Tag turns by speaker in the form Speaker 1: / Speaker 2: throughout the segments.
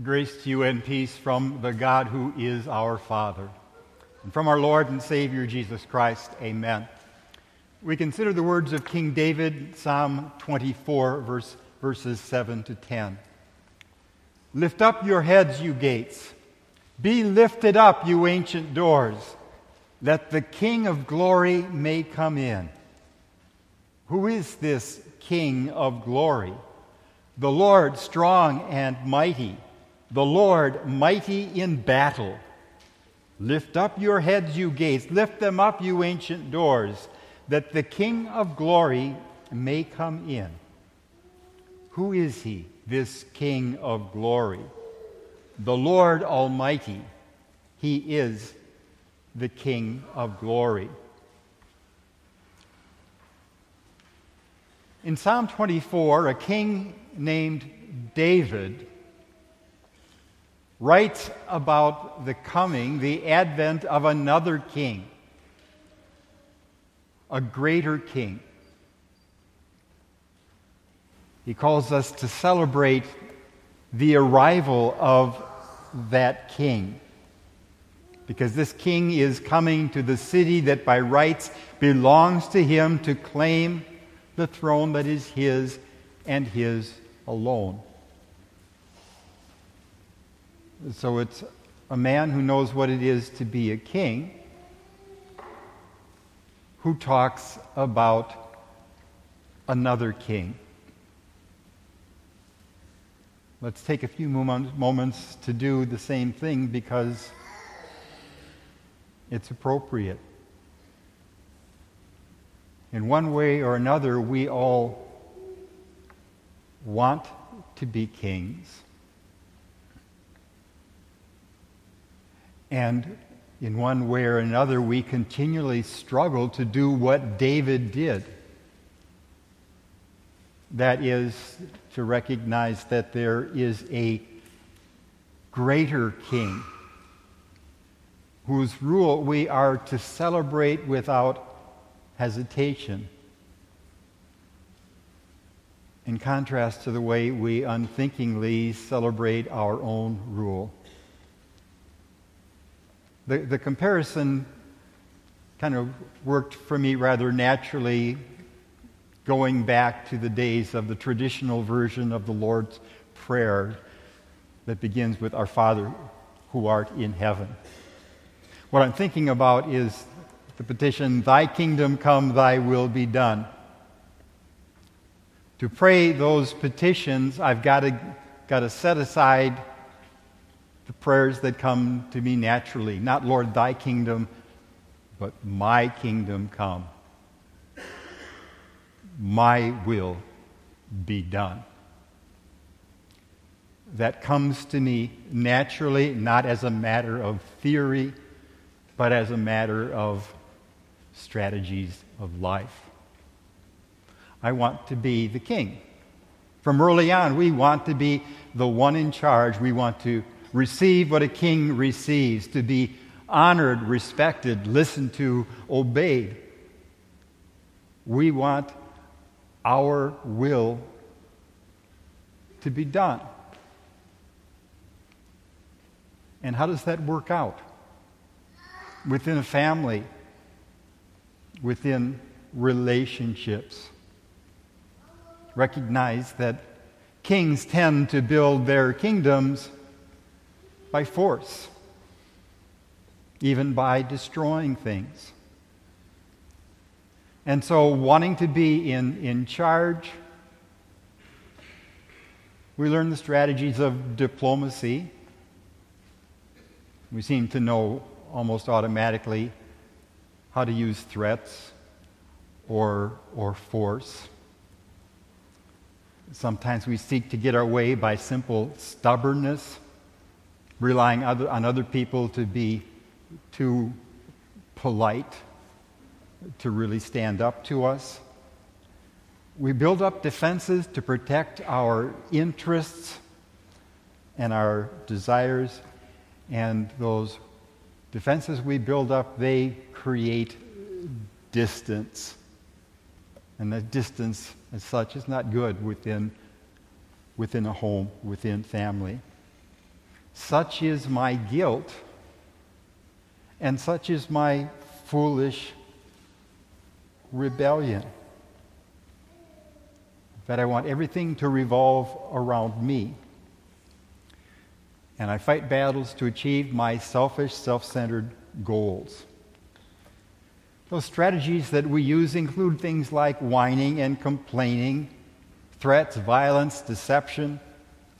Speaker 1: Grace to you and peace from the God who is our Father, and from our Lord and Savior Jesus Christ. Amen. We consider the words of King David, Psalm 24, verse, verses 7 to 10. Lift up your heads, you gates. Be lifted up, you ancient doors, that the King of glory may come in. Who is this King of glory? The Lord strong and mighty the Lord mighty in battle. Lift up your heads, you gates, lift them up, you ancient doors, that the King of glory may come in. Who is he, this King of glory? The Lord Almighty. He is the King of glory. In Psalm 24, a king named David writes about the coming, the advent of another king, a greater king. He calls us to celebrate the arrival of that king. Because this king is coming to the city that by rights belongs to him to claim the throne that is his and his alone. So it's a man who knows what it is to be a king who talks about another king. Let's take a few moments to do the same thing because it's appropriate. In one way or another, we all want to be kings. And in one way or another, we continually struggle to do what David did. That is, to recognize that there is a greater king whose rule we are to celebrate without hesitation. In contrast to the way we unthinkingly celebrate our own rule. The, the comparison kind of worked for me rather naturally going back to the days of the traditional version of the Lord's Prayer that begins with Our Father who art in heaven. What I'm thinking about is the petition, Thy kingdom come, Thy will be done. To pray those petitions, I've got to, got to set aside the prayers that come to me naturally. Not, Lord, thy kingdom, but my kingdom come. My will be done. That comes to me naturally, not as a matter of theory, but as a matter of strategies of life. I want to be the king. From early on, we want to be the one in charge. We want to receive what a king receives, to be honored, respected, listened to, obeyed. We want our will to be done. And how does that work out? Within a family, within relationships. Recognize that kings tend to build their kingdoms by force, even by destroying things. And so, wanting to be in, in charge, we learn the strategies of diplomacy. We seem to know almost automatically how to use threats or, or force. Sometimes we seek to get our way by simple stubbornness relying other, on other people to be too polite to really stand up to us. We build up defenses to protect our interests and our desires, and those defenses we build up, they create distance. And that distance, as such, is not good within, within a home, within family. Such is my guilt, and such is my foolish rebellion. That I want everything to revolve around me. And I fight battles to achieve my selfish, self centered goals. Those strategies that we use include things like whining and complaining, threats, violence, deception,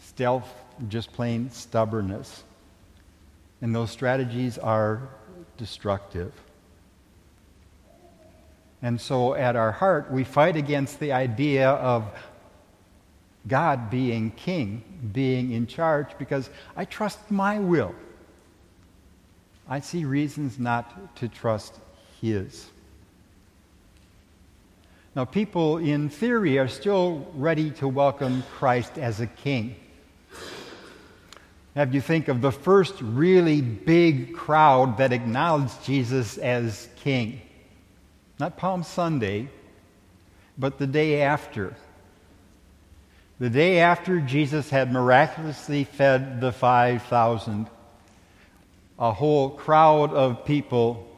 Speaker 1: stealth, just plain stubbornness. And those strategies are destructive. And so at our heart, we fight against the idea of God being king, being in charge, because I trust my will. I see reasons not to trust his. Now, people in theory are still ready to welcome Christ as a king. Have you think of the first really big crowd that acknowledged Jesus as king? Not Palm Sunday, but the day after. The day after Jesus had miraculously fed the 5,000, a whole crowd of people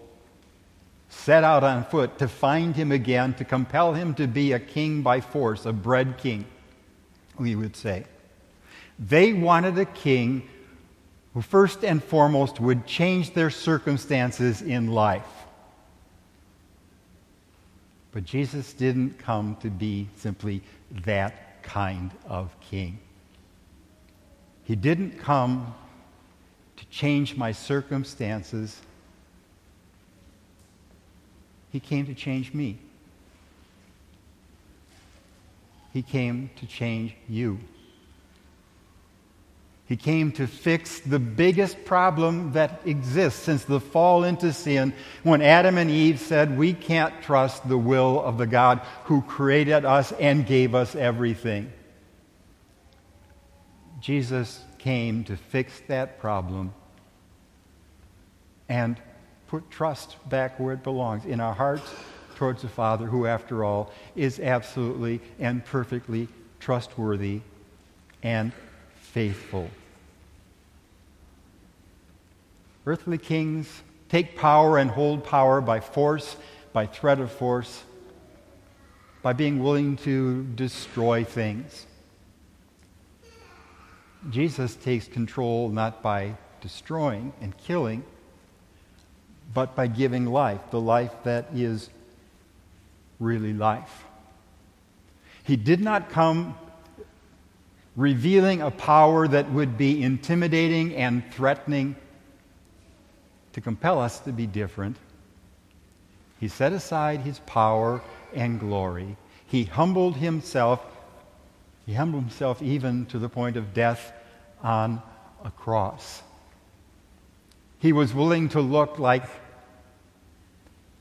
Speaker 1: set out on foot to find him again, to compel him to be a king by force, a bread king, we would say. They wanted a king who, first and foremost, would change their circumstances in life. But Jesus didn't come to be simply that kind of king. He didn't come to change my circumstances he came to change me. He came to change you. He came to fix the biggest problem that exists since the fall into sin when Adam and Eve said, We can't trust the will of the God who created us and gave us everything. Jesus came to fix that problem and put trust back where it belongs in our hearts towards the Father, who, after all, is absolutely and perfectly trustworthy and faithful. Earthly kings take power and hold power by force, by threat of force, by being willing to destroy things. Jesus takes control not by destroying and killing, but by giving life, the life that is really life. He did not come revealing a power that would be intimidating and threatening to compel us to be different. He set aside his power and glory. He humbled himself. He humbled himself even to the point of death on a cross. He was willing to look like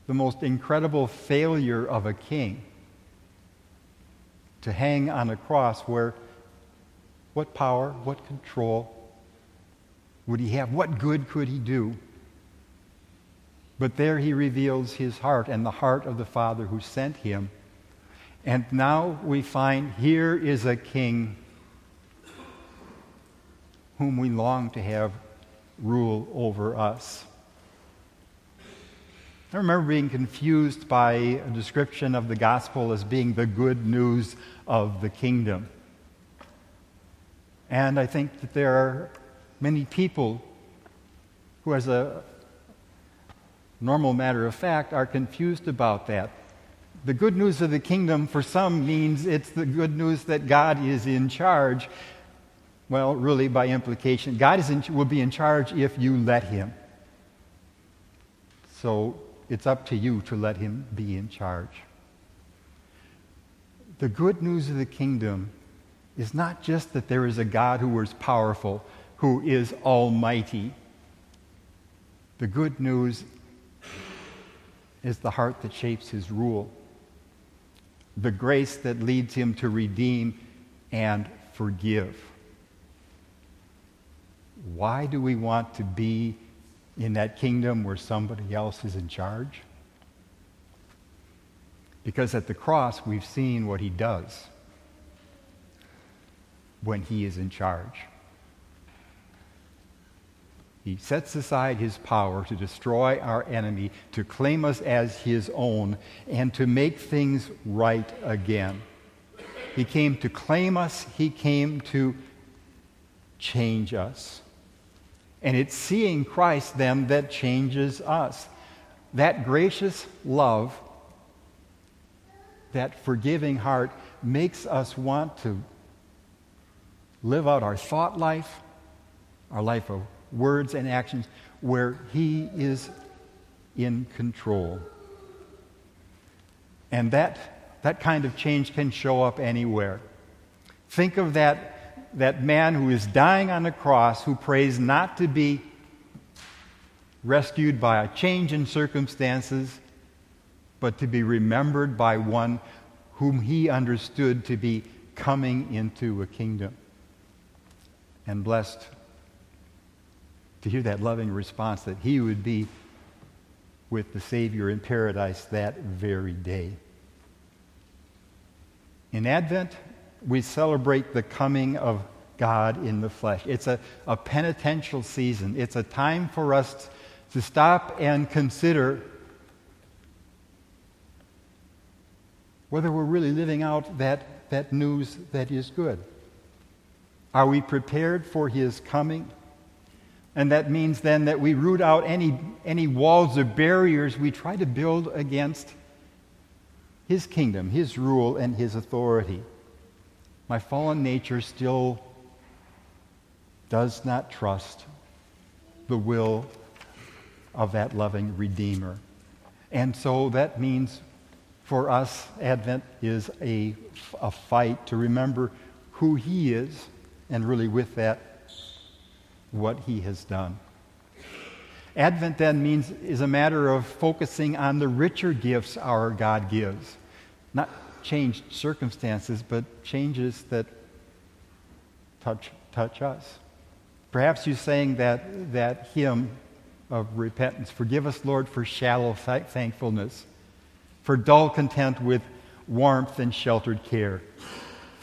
Speaker 1: the most incredible failure of a king to hang on a cross where what power, what control would he have? What good could he do? But there he reveals his heart and the heart of the Father who sent him. And now we find here is a king whom we long to have rule over us. I remember being confused by a description of the gospel as being the good news of the kingdom. And I think that there are many people who, as a normal matter of fact, are confused about that. The good news of the kingdom for some means it's the good news that God is in charge well, really, by implication, God is in, will be in charge if you let Him. So it's up to you to let Him be in charge. The good news of the kingdom is not just that there is a God who is powerful, who is almighty. The good news is the heart that shapes his rule, the grace that leads him to redeem and forgive. Why do we want to be in that kingdom where somebody else is in charge? Because at the cross, we've seen what he does when he is in charge. He sets aside his power to destroy our enemy, to claim us as his own, and to make things right again. He came to claim us, he came to change us. And it's seeing Christ then that changes us. That gracious love, that forgiving heart, makes us want to live out our thought life, our life of words and actions, where He is in control. And that, that kind of change can show up anywhere. Think of that, that man who is dying on the cross who prays not to be rescued by a change in circumstances, but to be remembered by one whom he understood to be coming into a kingdom. And blessed to hear that loving response that he would be with the Savior in paradise that very day. In Advent, we celebrate the coming of God in the flesh. It's a, a penitential season. It's a time for us to stop and consider whether we're really living out that, that news that is good. Are we prepared for his coming? And that means then that we root out any, any walls or barriers we try to build against his kingdom, his rule, and his authority. My fallen nature still does not trust the will of that loving Redeemer. And so that means for us, Advent is a, a fight to remember who he is, and really with that, what he has done. Advent then means is a matter of focusing on the richer gifts our God gives. Not changed circumstances, but changes that touch, touch us. Perhaps you sang that, that hymn of repentance. Forgive us, Lord, for shallow th- thankfulness, for dull content with warmth and sheltered care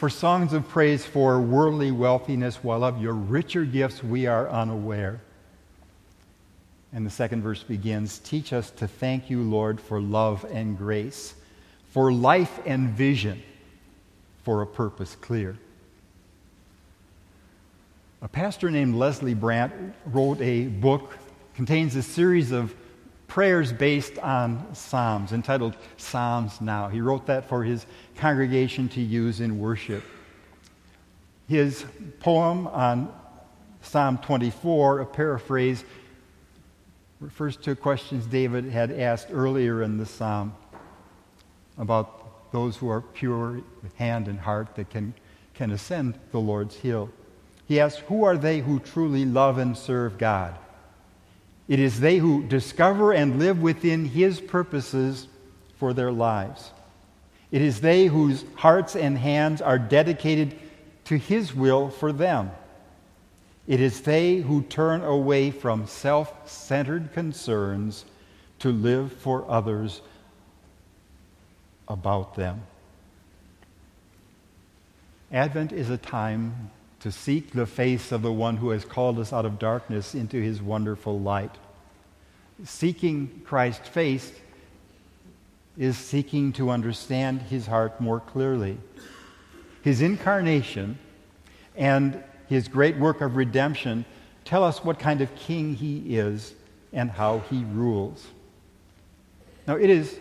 Speaker 1: for songs of praise for worldly wealthiness, while of your richer gifts we are unaware. And the second verse begins Teach us to thank you, Lord, for love and grace, for life and vision, for a purpose clear. A pastor named Leslie Brandt wrote a book, contains a series of prayers based on Psalms, entitled Psalms Now. He wrote that for his congregation to use in worship. His poem on Psalm 24, a paraphrase, refers to questions David had asked earlier in the psalm about those who are pure hand and heart that can, can ascend the Lord's hill. He asks, Who are they who truly love and serve God? It is they who discover and live within His purposes for their lives. It is they whose hearts and hands are dedicated to His will for them. It is they who turn away from self centered concerns to live for others about them. Advent is a time to seek the face of the one who has called us out of darkness into his wonderful light. Seeking Christ's face is seeking to understand his heart more clearly. His incarnation and his great work of redemption tell us what kind of king he is and how he rules. Now, it is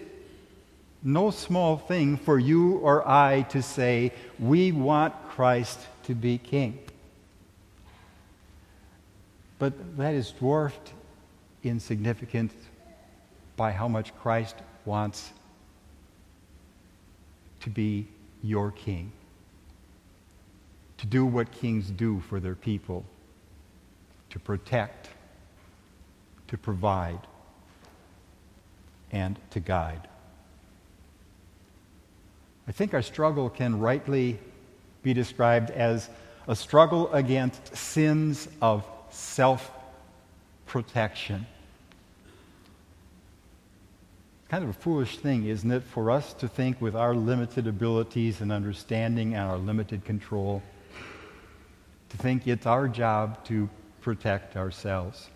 Speaker 1: no small thing for you or I to say, we want Christ to be king. But that is dwarfed in significance by how much Christ wants to be your king, to do what kings do for their people, to protect, to provide, and to guide. I think our struggle can rightly be described as a struggle against sins of self protection. It's kind of a foolish thing, isn't it, for us to think with our limited abilities and understanding and our limited control, to think it's our job to protect ourselves.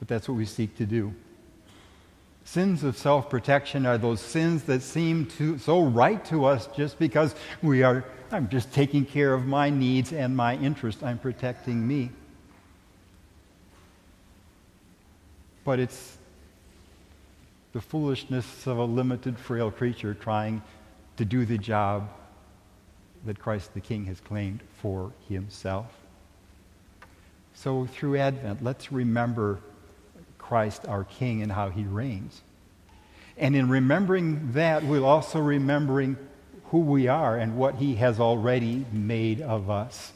Speaker 1: But that's what we seek to do. Sins of self protection are those sins that seem to, so right to us just because we are, I'm just taking care of my needs and my interest. I'm protecting me. But it's the foolishness of a limited, frail creature trying to do the job that Christ the King has claimed for himself. So through Advent, let's remember Christ our King and how he reigns. And in remembering that, we'll also remembering who we are and what he has already made of us.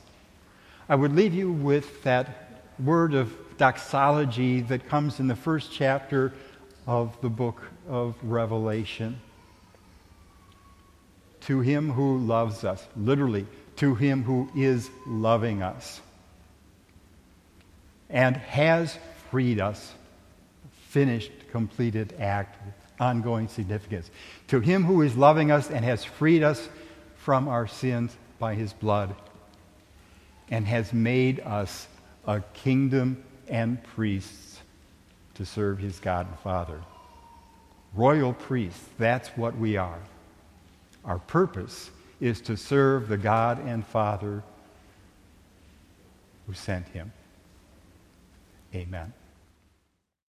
Speaker 1: I would leave you with that word of doxology that comes in the first chapter of the book of Revelation. To him who loves us, literally, to him who is loving us and has freed us finished, completed act ongoing significance. To him who is loving us and has freed us from our sins by his blood and has made us a kingdom and priests to serve his God and Father. Royal priests, that's what we are. Our purpose is to serve the God and Father who sent him. Amen.